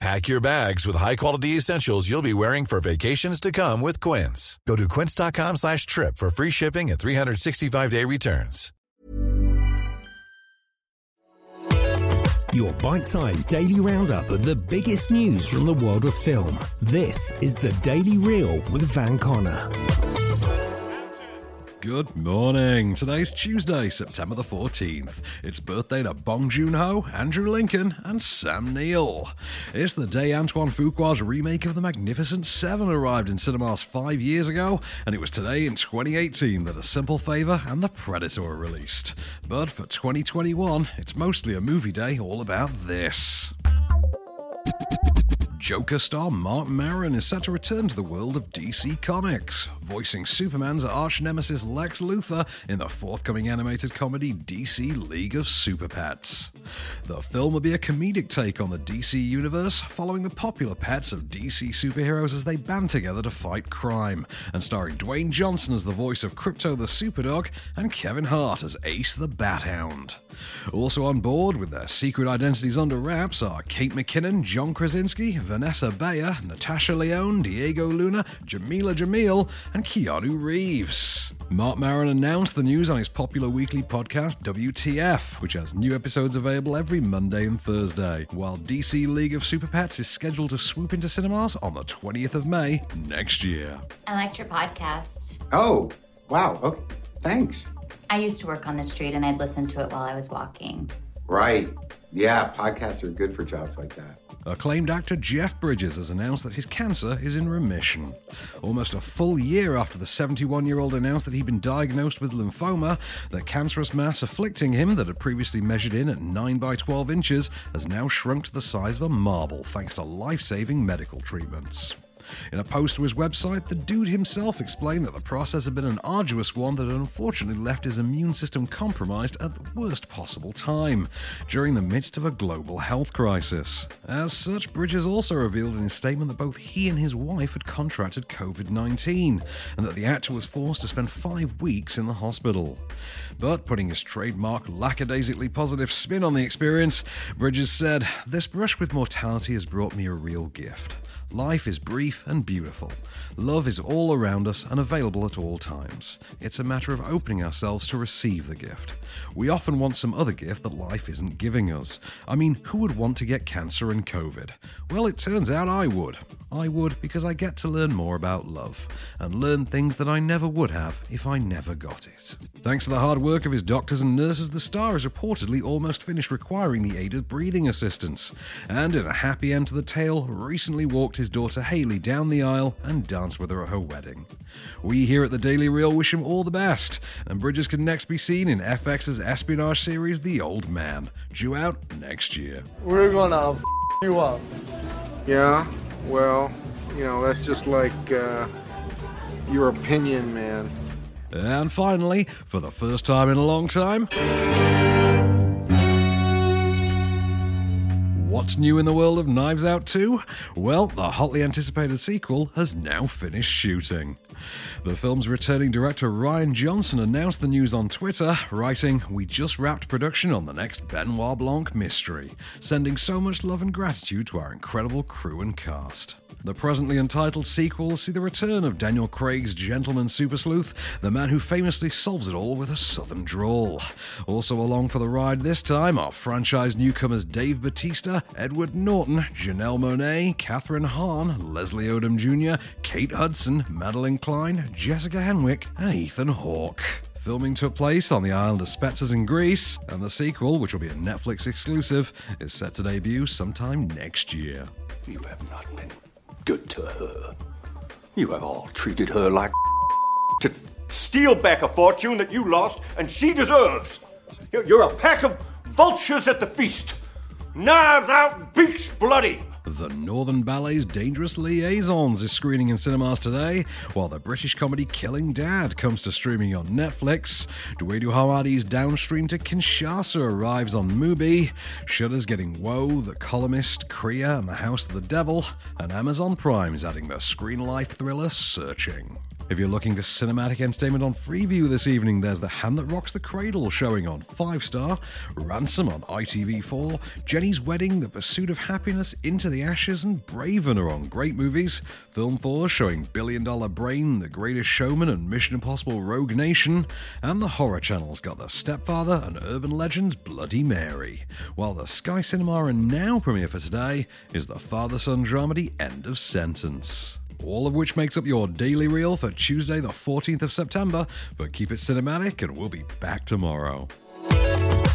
Pack your bags with high-quality essentials you'll be wearing for vacations to come with Quince. Go to quince.com slash trip for free shipping and 365-day returns. Your bite sized daily roundup of the biggest news from the world of film. This is the Daily Reel with Van Connor. Good morning. Today's Tuesday, September the 14th. It's birthday to Bong Joon Ho, Andrew Lincoln, and Sam Neill. It's the day Antoine Fuqua's remake of The Magnificent Seven arrived in cinemas five years ago, and it was today in 2018 that A Simple Favor and The Predator were released. But for 2021, it's mostly a movie day all about this. Joker star Marc Maron is set to return to the world of DC Comics, voicing Superman's arch nemesis Lex Luthor in the forthcoming animated comedy DC League of Super Pets. The film will be a comedic take on the DC universe, following the popular pets of DC superheroes as they band together to fight crime, and starring Dwayne Johnson as the voice of Krypto the Superdog and Kevin Hart as Ace the Bat Hound. Also on board with their secret identities under wraps are Kate McKinnon, John Krasinski, Vanessa Bayer, Natasha Lyonne, Diego Luna, Jamila Jamil, and Keanu Reeves. Marc Maron announced the news on his popular weekly podcast WTF, which has new episodes available every Monday and Thursday, while DC League of Super Pets is scheduled to swoop into cinemas on the 20th of May next year. I liked your podcast. Oh, wow. Okay. Thanks. I used to work on the street and I'd listen to it while I was walking. Right. Yeah, podcasts are good for jobs like that. Acclaimed actor Jeff Bridges has announced that his cancer is in remission. Almost a full year after the 71 year old announced that he'd been diagnosed with lymphoma, the cancerous mass afflicting him, that had previously measured in at 9 by 12 inches, has now shrunk to the size of a marble thanks to life saving medical treatments. In a post to his website, the dude himself explained that the process had been an arduous one that had unfortunately left his immune system compromised at the worst possible time, during the midst of a global health crisis. As such, Bridges also revealed in his statement that both he and his wife had contracted COVID 19, and that the actor was forced to spend five weeks in the hospital. But putting his trademark lackadaisically positive spin on the experience, Bridges said, This brush with mortality has brought me a real gift. Life is brief and beautiful. Love is all around us and available at all times. It's a matter of opening ourselves to receive the gift. We often want some other gift that life isn't giving us. I mean, who would want to get cancer and COVID? Well, it turns out I would. I would because I get to learn more about love and learn things that I never would have if I never got it. Thanks to the hard work of his doctors and nurses, the star is reportedly almost finished requiring the aid of breathing assistance. And in a happy end to the tale, recently walked his daughter Haley down the aisle and danced with her at her wedding. We here at the Daily Reel wish him all the best, and Bridges can next be seen in FX's espionage series The Old Man, due out next year. We're gonna f- you up. Yeah, well, you know, that's just like uh, your opinion, man. And finally, for the first time in a long time, What's new in the world of Knives Out 2? Well, the hotly anticipated sequel has now finished shooting. The film's returning director Rian Johnson announced the news on Twitter, writing, We just wrapped production on the next Benoit Blanc mystery, sending so much love and gratitude to our incredible crew and cast. The presently entitled sequel see the return of Daniel Craig's gentleman super sleuth, the man who famously solves it all with a southern drawl. Also along for the ride this time are franchise newcomers Dave Bautista, Edward Norton, Janelle Monáe, Kathryn Hahn, Leslie Odom Jr., Kate Hudson, Madelyn Cline, Jessica Henwick, and Ethan Hawke. Filming took place on the island of Spetses in Greece, and the sequel, which will be a Netflix exclusive, is set to debut sometime next year. You have not been good to her. You have all treated her like to steal back a fortune that you lost and she deserves. You're- a pack of vultures at the feast. Knives out, beaks bloody. The Northern Ballet's Dangerous Liaisons is screening in cinemas today, while the British comedy Killing Dad comes to streaming on Netflix. Dieudo Hamadi's Downstream to Kinshasa arrives on Mubi. Shudder's getting Woe, The Columnist, Kriya, and The House of the Devil, and Amazon Prime is adding the screen life thriller Searching. If you're looking for cinematic entertainment on Freeview this evening, there's The Hand That Rocks the Cradle showing on 5 Star, Ransom on ITV4, Jenny's Wedding, The Pursuit of Happiness, Into the Ashes, and Braven are on Great Movies. Film 4 showing Billion Dollar Brain, The Greatest Showman, and Mission Impossible Rogue Nation. And the Horror Channel's got The Stepfather and Urban Legends Bloody Mary. While the Sky Cinema and Now premiere for today is the father son dramedy End of Sentence. All of which makes up your daily reel for Tuesday, the 14th of September. But keep it cinematic, and we'll be back tomorrow.